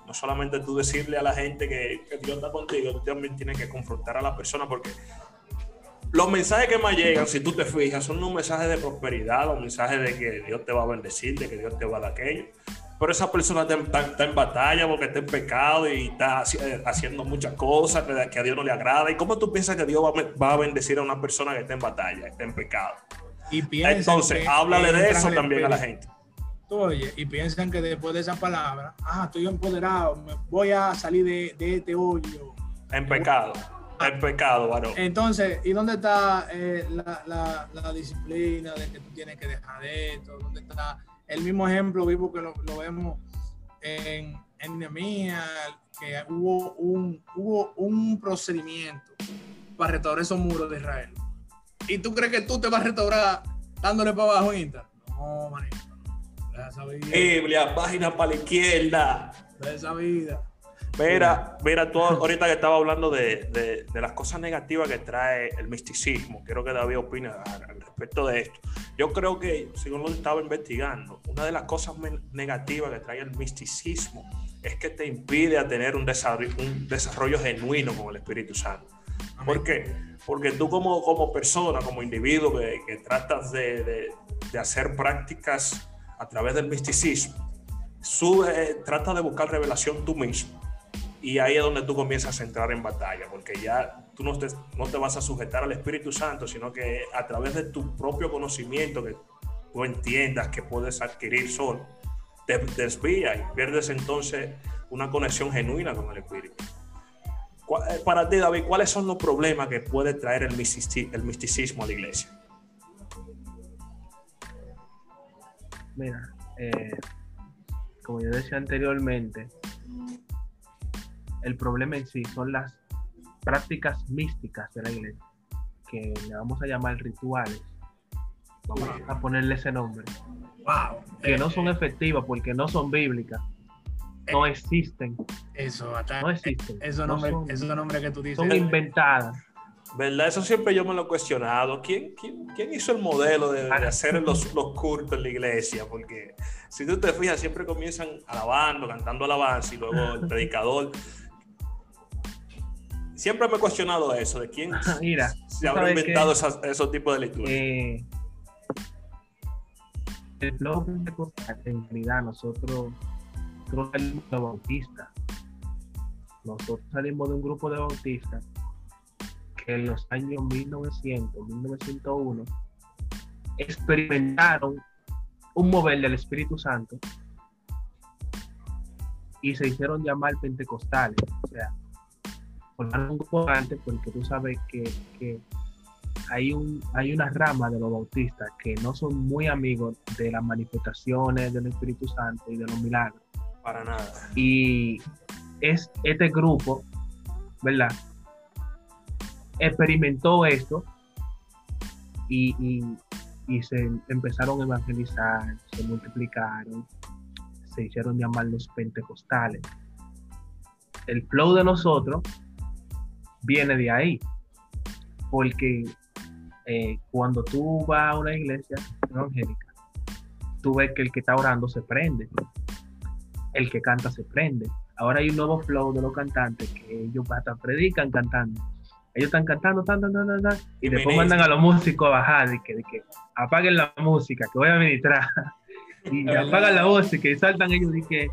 no solamente tú decirle a la gente que, que Dios está contigo, tú también tienes que confrontar a la persona porque los mensajes que más llegan, si tú te fijas, son unos mensajes de prosperidad, los mensajes de que Dios te va a bendecir, de que Dios te va a dar aquello. Pero esa persona está, está- está en batalla porque está en pecado y está eh, haciendo muchas cosas que, que a Dios no le agrada. ¿Y cómo tú piensas que Dios va va a bendecir a una persona que está en batalla, está en pecado? Y Entonces, que háblale de eso también a la gente. Tú oye, y piensan que después de esa palabra, ah, estoy empoderado, me voy a salir de, de este hoyo. En pecado. En pecado, varón. Entonces, ¿y dónde está eh, la, la- la disciplina de que tú tienes que dejar esto? ¿Dónde está el mismo ejemplo vivo que lo, lo vemos en, en que hubo un, hubo un procedimiento para restaurar esos muros de Israel? ¿Y tú crees que tú te vas a restaurar dándole para abajo en? No, manito, esa vida. Biblia, página para la izquierda. Deja esa vida. Mira, mira, tú ahorita que estaba hablando de, de, de, las cosas negativas que trae el misticismo, quiero que David opine al respecto de esto. Yo creo que, según lo estaba investigando, una de las cosas negativas que trae el misticismo es que te impide a tener un desarrollo, un desarrollo genuino con el Espíritu Santo. ¿Por qué? Porque tú como, como persona, como individuo que, que tratas de, de, de, hacer prácticas a través del misticismo, sube, trata de buscar revelación tú mismo. Y ahí es donde tú comienzas a entrar en batalla, porque ya tú no te, no te vas a sujetar al Espíritu Santo, sino que a través de tu propio conocimiento que tú entiendas que puedes adquirir solo, te desvía y pierdes entonces una conexión genuina con el Espíritu. Eh, para ti, David, ¿cuáles son los problemas que puede traer el misticismo a la iglesia? Mira, eh, como yo decía anteriormente, el problema en sí son las prácticas místicas de la iglesia, que le vamos a llamar rituales. Vamos a ponerle ese nombre. Wow. Que no son efectivas porque no son bíblicas. No existen. Eso, acá, no existen. Esos no nombres son- eso nombre que tú dices. Son inventadas. ¿Verdad? Eso siempre yo me lo he cuestionado. ¿Quién, quién, quién hizo el modelo de, de hacer los, los cultos en la iglesia? Porque si tú te fijas, siempre comienzan alabando, cantando alabanza y luego el predicador. Siempre me he cuestionado eso, de quién Mira, se habrá inventado esas- esos tipos de lecturas. eh, el en realidad nosotros, nosotros salimos de bautistas. Nosotros salimos de un grupo de bautistas que en los años 1900, 1901, experimentaron un mover del Espíritu Santo y se hicieron llamar pentecostales. O sea, formaron un grupo antes porque tú sabes que, que hay, un, hay una rama de los bautistas que no son muy amigos de las manifestaciones del Espíritu Santo y de los milagros. Para nada. Y es este grupo, ¿verdad? Experimentó esto y, y- y se empezaron a evangelizar, se multiplicaron, se hicieron llamar los pentecostales. El flow de nosotros viene de ahí, porque eh, cuando tú vas a una iglesia evangélica, tú ves que el que está orando se prende, el que canta se prende. Ahora hay un nuevo flow de los cantantes que ellos hasta predican cantando. Ellos están cantando, tan, tan, tan, tan, tan, y después mandan a los músicos a bajar, de que, de que apaguen la música, que voy a ministrar. y apagan la música y saltan ellos y que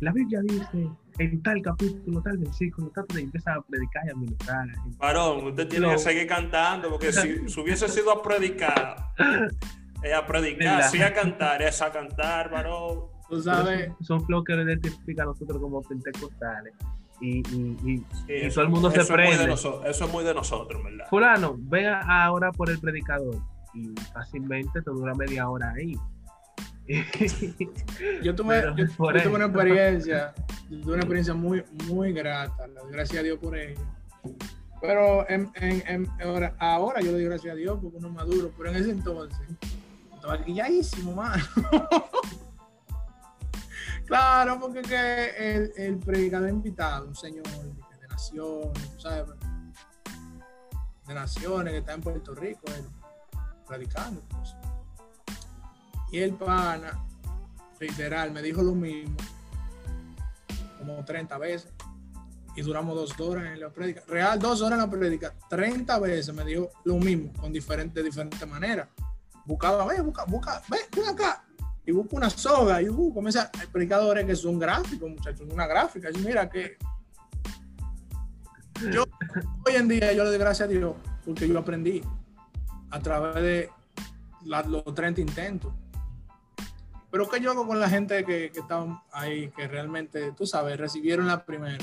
la Biblia dice en tal capítulo, tal versículo, tal, y empiezan a predicar y a ministrar. Varón, usted tiene No. que seguir cantando, porque si, si hubiese sido a predicar, eh, a predicar, sí a cantar, es a cantar, varón. Tú sabes, son, son flows que nos identifican a nosotros como pentecostales. Y, y, y, Sí, y eso- todo el mundo se eso es muy de prende. eso es muy de nosotros, ¿verdad? fulano, ve a- ahora por el predicador y fácilmente te dura media hora ahí. yo tuve, yo, tuve una experiencia, yo tuve una experiencia muy, muy grata, gracias a Dios por ello. Pero en, en- en- ahora, ahora yo le doy gracias a Dios porque uno es maduro, pero en ese entonces estaba quilladísimo, mano. claro, porque que el, el predicador invitado, un señor de, de naciones, tú sabes, de naciones que está en Puerto Rico, él, predicando. pues. Y el pana, literal, me dijo lo mismo como 30 veces. Y duramos dos horas en la prédica. Real, dos horas en la prédica. 30 veces me dijo lo mismo, con diferentes, diferentes maneras. Buscaba, ve, busca, busca, ve, ven acá. Y busca una soga. Y uh, comienza. Hay predicadores que son gráficos, muchachos, una gráfica. Y mira que. Yo, hoy en día, yo le doy gracias a Dios porque yo aprendí a través de los 30 intentos. Pero ¿qué yo hago con la gente que, que estaban ahí, que realmente, tú sabes, recibieron la primera?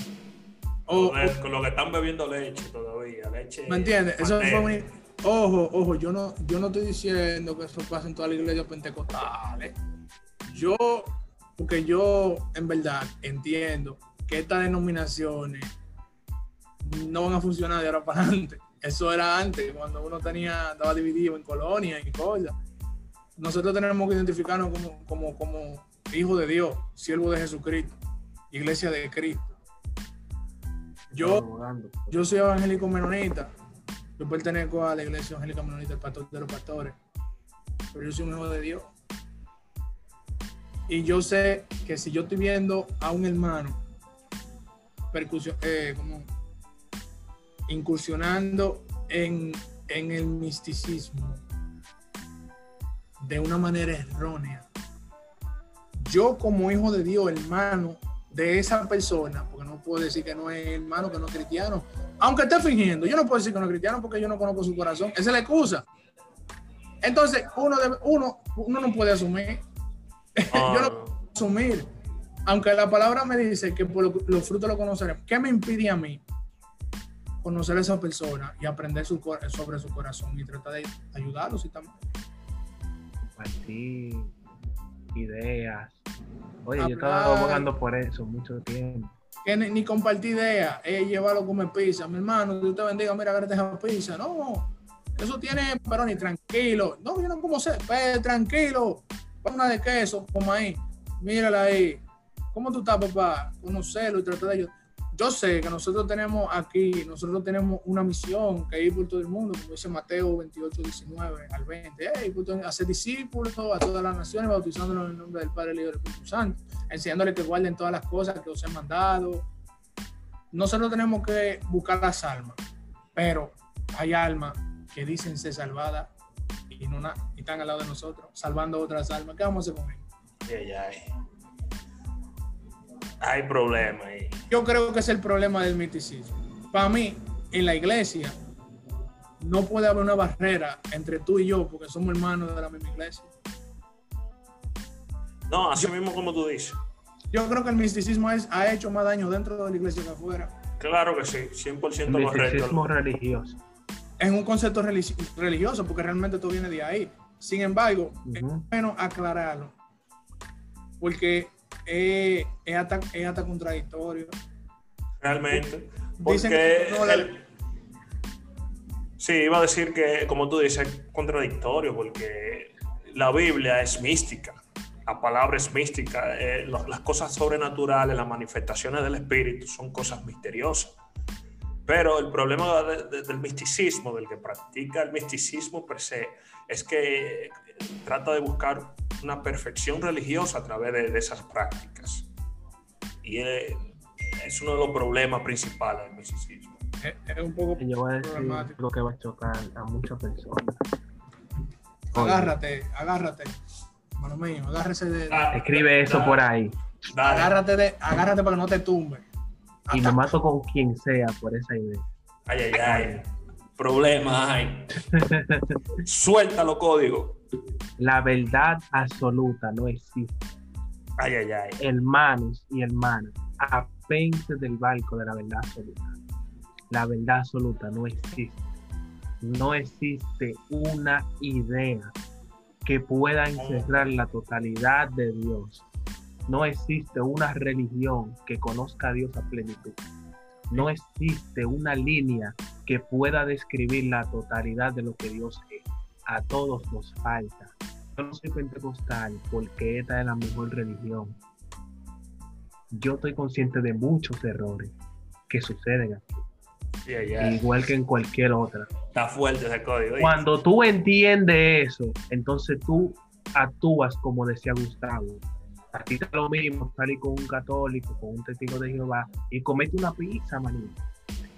O, Con, el- con lo que están bebiendo leche todavía, leche. ¿Me entiendes? Eso fue muy... Ojo, ojo, yo no, yo no estoy diciendo que eso pasa en todas las iglesias pentecostales. Yo, porque yo en verdad entiendo que estas denominaciones no van a funcionar de ahora para adelante. Eso era antes, cuando uno tenía, estaba dividido en colonias y cosas. Nosotros tenemos que identificarnos como, como, como hijos de Dios, siervos de Jesucristo, iglesia de Cristo. Yo, yo soy evangélico menonita. Yo pertenezco a la iglesia evangélica menonita, el pastor de los pastores. Pero yo soy un hijo de Dios. Y yo sé que si yo estoy viendo a un hermano percusión, eh, como incursionando en, en el misticismo de una manera errónea, yo como hijo de Dios, hermano de esa persona, porque no puedo decir que no es hermano, que no es cristiano, aunque esté fingiendo, yo no puedo decir que no es cristiano porque yo no conozco su corazón, esa es la excusa. Entonces, uno, debe- uno, uno no puede asumir, yo no puedo asumir, aunque la palabra me dice que por los frutos lo conoceremos, ¿qué me impide a mí conocer a esa persona y aprender su sobre su corazón y tratar de ayudarlo si también? Compartir ideas. Oye, yo Hablar. estaba abogando por eso mucho tiempo. que ni, ni compartir ideas, es llevarlo a comer pizza. Mi hermano, Dios te bendiga, mira, agárrate esa pizza. No, eso tiene, pero ni tranquilo. No, yo no como sé, pues, tranquilo. Una de queso, como ahí. Mírala ahí. ¿Cómo tú estás, papá? Conocerlo y tratar de ayudar. Yo sé que nosotros tenemos aquí, nosotros tenemos una misión que ir por todo el mundo, como dice Mateo 28, 19 al 20. Hey, hacer discípulos a todas las naciones, bautizándolos en el nombre del Padre, el Hijo y del Espíritu Santo enseñándole que guarden todas las cosas que os he mandado. Nosotros tenemos que buscar las almas, pero hay almas que dicen ser salvadas y, no y están al lado de nosotros, salvando otras almas. ¿Qué vamos a hacer con ellos? Ay, ay. Hay problemas ahí. Yo creo que es el problema del misticismo. Para mí, en la iglesia, no puede haber una barrera entre tú y yo, porque somos hermanos de la misma iglesia. No, así mismo como tú dices. Yo creo que el misticismo es, ha hecho más daño dentro de la iglesia que afuera. Claro que sí, 100% El correcto. misticismo religioso. en un concepto religi- religioso, porque realmente todo viene de ahí. Sin embargo, es Ujú. bueno aclararlo, porque es, es hasta, es hasta contradictorio. Realmente. Dicen Porque no el- Sí, iba a decir que, como tú dices, es contradictorio, porque la Biblia es mística. La palabra es mística. eh, lo- las cosas sobrenaturales, las manifestaciones del Espíritu son cosas misteriosas. Pero el problema de- de- del misticismo, del que practica el misticismo per se, es que eh, trata de buscar una perfección religiosa a través de, de esas prácticas. Y eh, es uno de los problemas principales del misticismo. Es, es un poco yo voy a decir problemático. lo que va a chocar a muchas personas. Agárrate, agárrate. Hermano mío, agárrese de. Ah, Escribe eso dale, por ahí. dale. agárrate de, agárrate para que no te tumbe. Y me mato con quien sea por esa idea. Ay, ay, ay. Problemas hay. Suéltalo, código. La verdad absoluta no existe. Ay, ay, ay. Hermanos y hermanas, apense del barco de la verdad absoluta. La verdad absoluta no existe. No existe una idea que pueda encerrar la totalidad de Dios. No existe una religión que conozca a Dios a plenitud. No existe una línea que pueda describir la totalidad de lo que Dios es. A todos nos falta. Yo no soy pentecostal porque esta es la mejor religión. Yo estoy consciente de muchos errores que suceden aquí, igual que en cualquier otra. Está fuerte ese código. Cuando tú entiendes eso, entonces tú actúas como decía Gustavo. A ti te lo mismo salir con un católico, con un testigo de Jehová y comete una pizza, manito.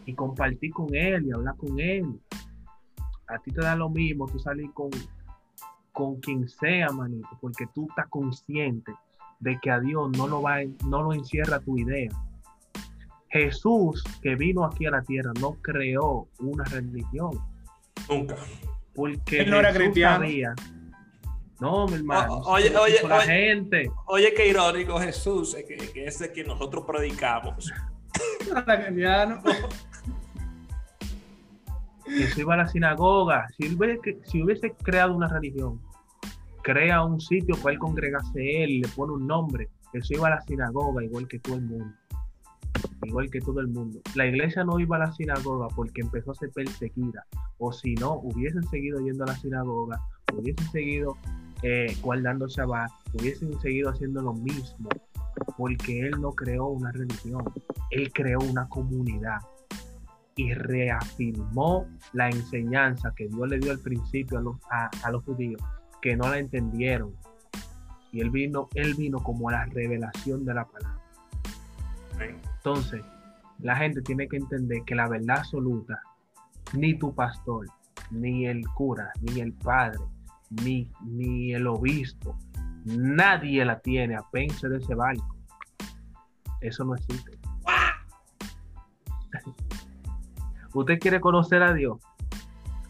Y compartir con él y hablar con él. A ti te da lo mismo tú salir con, con quien sea, manito, porque tú estás consciente de que a Dios no lo, va, no lo encierra tu idea. Jesús, que vino aquí a la tierra, no creó una religión Nunca. porque Él no era Jesús cristiano. sabía. No, mi hermano. O- oye, oye, la oye. gente. Oye, qué irónico Jesús, que, que es de quien nosotros predicamos. Jesús iba a la sinagoga. Si hubiese, creado una religión, crea un sitio para él congregarse él, le pone un nombre. Jesús iba a la sinagoga igual que todo el mundo. Igual que todo el mundo. La iglesia no iba a la sinagoga porque empezó a ser perseguida. O si no, hubiesen seguido yendo a la sinagoga, hubiesen seguido eh, guardando Shabbat, hubiesen seguido haciendo lo mismo. porque él no creó una religión, él creó una comunidad y reafirmó la enseñanza que Dios le dio al principio a los, a, los judíos, que no la entendieron. Y él vino, él vino como a la revelación de la palabra. Entonces, la gente tiene que entender que la verdad absoluta, ni tu pastor, ni el cura, ni el padre, ni, ni el obispo, nadie la tiene, apense de ese barco. Eso no existe. ¿Usted quiere conocer a Dios?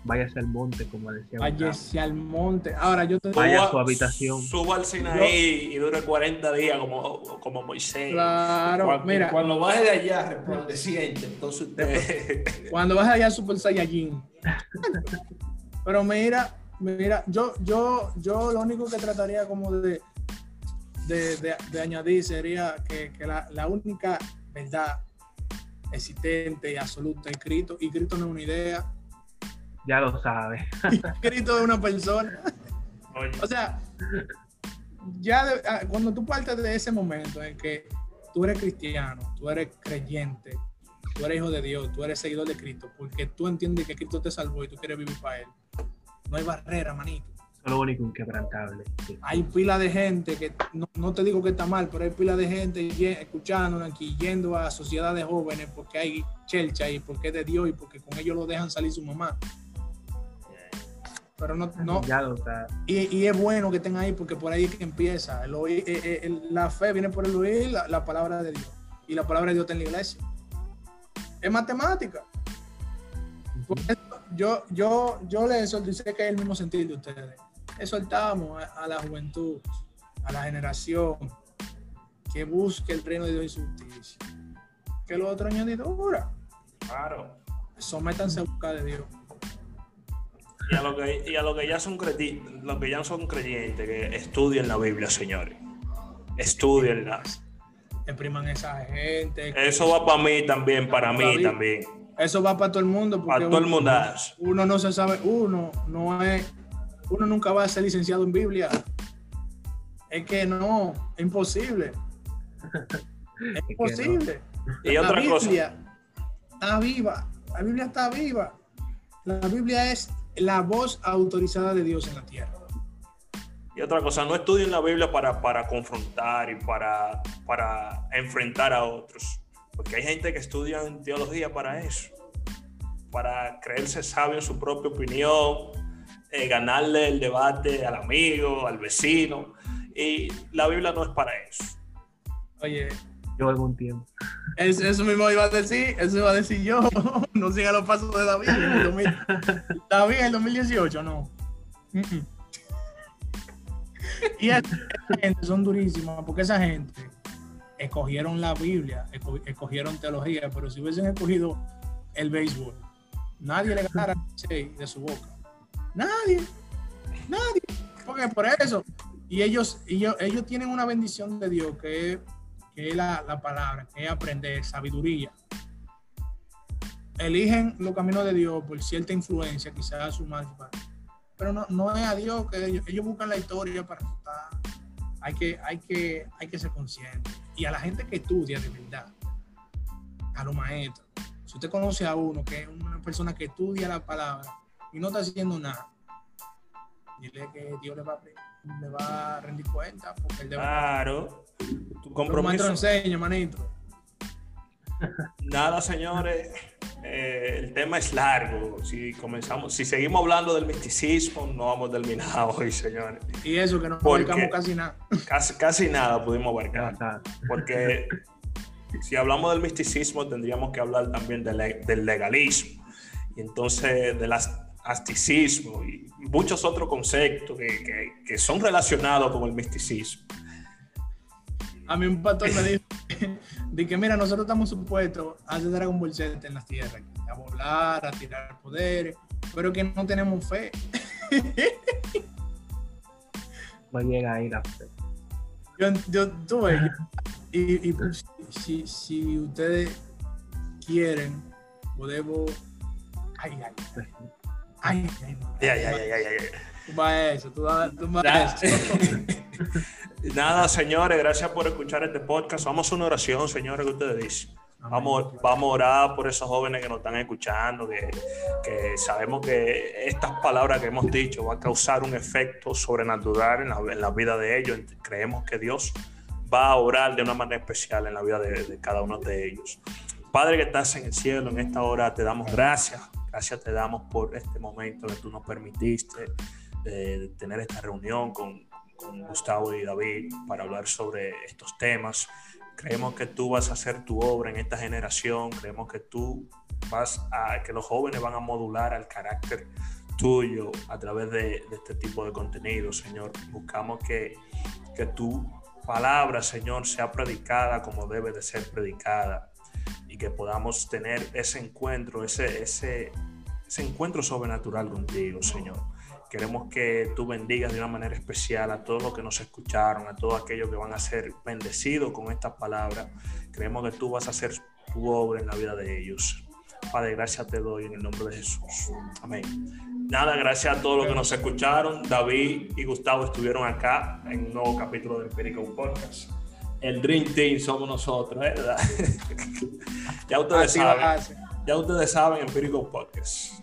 váyase al monte, como decía. Váyase al monte. Ahora yo te Vaya a su habitación. Suba al Sinaí y dure 40 días como, como Moisés. Claro, cuando, mira. Cuando baje de allá, resplandeciente, entonces usted. Cuando baje de allá, Super Saiyajin. Pero mira, mira, yo, yo, yo lo único que trataría como de, de, de, añadir sería que, que la, la única verdad existente y absoluta es Cristo, y Cristo no es una idea, ya lo sabe. Escrito de una persona. O sea, ya ah, cuando tú partes de ese momento en que tú eres cristiano, tú eres creyente, tú eres hijo de Dios, tú eres seguidor de Cristo, porque tú entiendes que Cristo te salvó y tú quieres vivir para Él. No hay barrera, manito. Es lo único inquebrantable. Hay pila de gente que, no, te digo que está mal, pero hay pila de gente escuchando aquí, yendo a sociedades jóvenes porque hay chelcha y porque es de Dios y porque con ellos lo dejan salir su mamá. Pero no, no. Y, y, es bueno que estén ahí porque por ahí es que empieza. El eh, eh, la fe viene por el oír la, palabra de Dios. Y la palabra de Dios está en la iglesia. Es matemática. Yo yo yo le sé que es el mismo sentir de ustedes exhortamos a, a, la juventud a la generación que busque el reino de Dios y su justicia que lo otro añadidura claro sométanse a buscar de Dios y a, lo que, y a lo que ya son lo que ya son creyentes, que estudien la Biblia, señores. Estudienla. Expriman esa gente. Eso va para mí también, para mí también. Eso va para todo el mundo. Para todo el mundo. Uno no se sabe, uno no es, uno nunca va a ser licenciado en Biblia. Es que no, es imposible. Es imposible. Y otra la Biblia Está viva. La Biblia está viva. La Biblia es la voz autorizada de Dios en la tierra. Y otra cosa, no estudien la Biblia para, para confrontar y para, para enfrentar a otros, porque hay gente que estudia teología para eso, para creerse sabio en su propia opinión, eh, ganarle el debate al amigo, al vecino, y la Biblia no es para eso. Oye, yo algún tiempo. Eso, mismo iba a decir, eso iba a decir yo. No siga los pasos de David en el 2000, David en el 2018, no. Y esa gente son durísimas porque esa gente escogieron la Biblia, escogieron teología, pero si hubiesen escogido el béisbol, nadie le ganara de su boca. Nadie, nadie. Porque por eso. Y ellos, ellos, ellos tienen una bendición de Dios que es que es la, palabra, que es aprender, sabiduría. Eligen los caminos de Dios por cierta influencia, quizás su más pero no, no es a Dios que ellos, buscan la historia para estar. Hay que, hay, que, hay que ser consciente. Y a la gente que estudia de verdad, a los maestros, si usted conoce a uno que es una persona que estudia la palabra y no está haciendo nada, dile que Dios le va a, le va a rendir cuenta porque él debe Claro. Tu compromiso. enseña, manito. Nada, señores. Eh, el tema es largo. Si comenzamos, si seguimos hablando del misticismo, no vamos a terminar hoy, señores. Y eso que no abarcamos casi nada. Casi, casi nada pudimos abarcar. Porque si hablamos del misticismo, tendríamos que hablar también del, legalismo. Y entonces del asticismo y muchos otros conceptos que, que son relacionados con el misticismo. A mí un pastor me dijo de que, mira, nosotros estamos supuestos a hacer Dragon Ball Z en las tierras, a volar, a tirar poderes, pero que no tenemos fe. Va a llegar ahí la fe. Yo, yo tuve, y, y pues, si, si, ustedes quieren, podemos. Ay, ay, ay. Ay, ay, ay. ay, ay, ay, ay, Tú vas a eso, tú vas, tú vas a eso. Nada, señores, gracias por escuchar este podcast. Vamos a una oración, señores, que ustedes dicen. Vamos, vamos a orar por esos jóvenes que nos están escuchando, que, que, sabemos que estas palabras que hemos dicho van a causar un efecto sobrenatural en la, en la vida de ellos. Creemos que Dios va a orar de una manera especial en la vida de, de cada uno de ellos. Padre que estás en el cielo, en esta hora te damos gracias. Gracias te damos por este momento que tú nos permitiste de tener esta reunión con, con Gustavo y David para hablar sobre estos temas. Creemos que tú vas a hacer tu obra en esta generación. Creemos que tú vas a, que los jóvenes van a modular al carácter tuyo a través de, de este tipo de contenido, Señor. Buscamos que, que tu palabra, Señor, sea predicada como debe de ser predicada y que podamos tener ese encuentro, ese, ese, ese encuentro sobrenatural contigo, Señor. Queremos que tú bendigas de una manera especial a todos los que nos escucharon, a todos aquellos que van a ser bendecidos con estas palabras. Creemos que tú vas a hacer tu obra en la vida de ellos. Padre, gracias te doy en el nombre de Jesús. Amén. Nada, gracias a todos los que nos escucharon. David y Gustavo estuvieron acá en un nuevo capítulo de Empirical Podcast. El Dream Team somos nosotros, ¿verdad? ya ustedes saben. Ya ustedes saben, Empirical Podcast.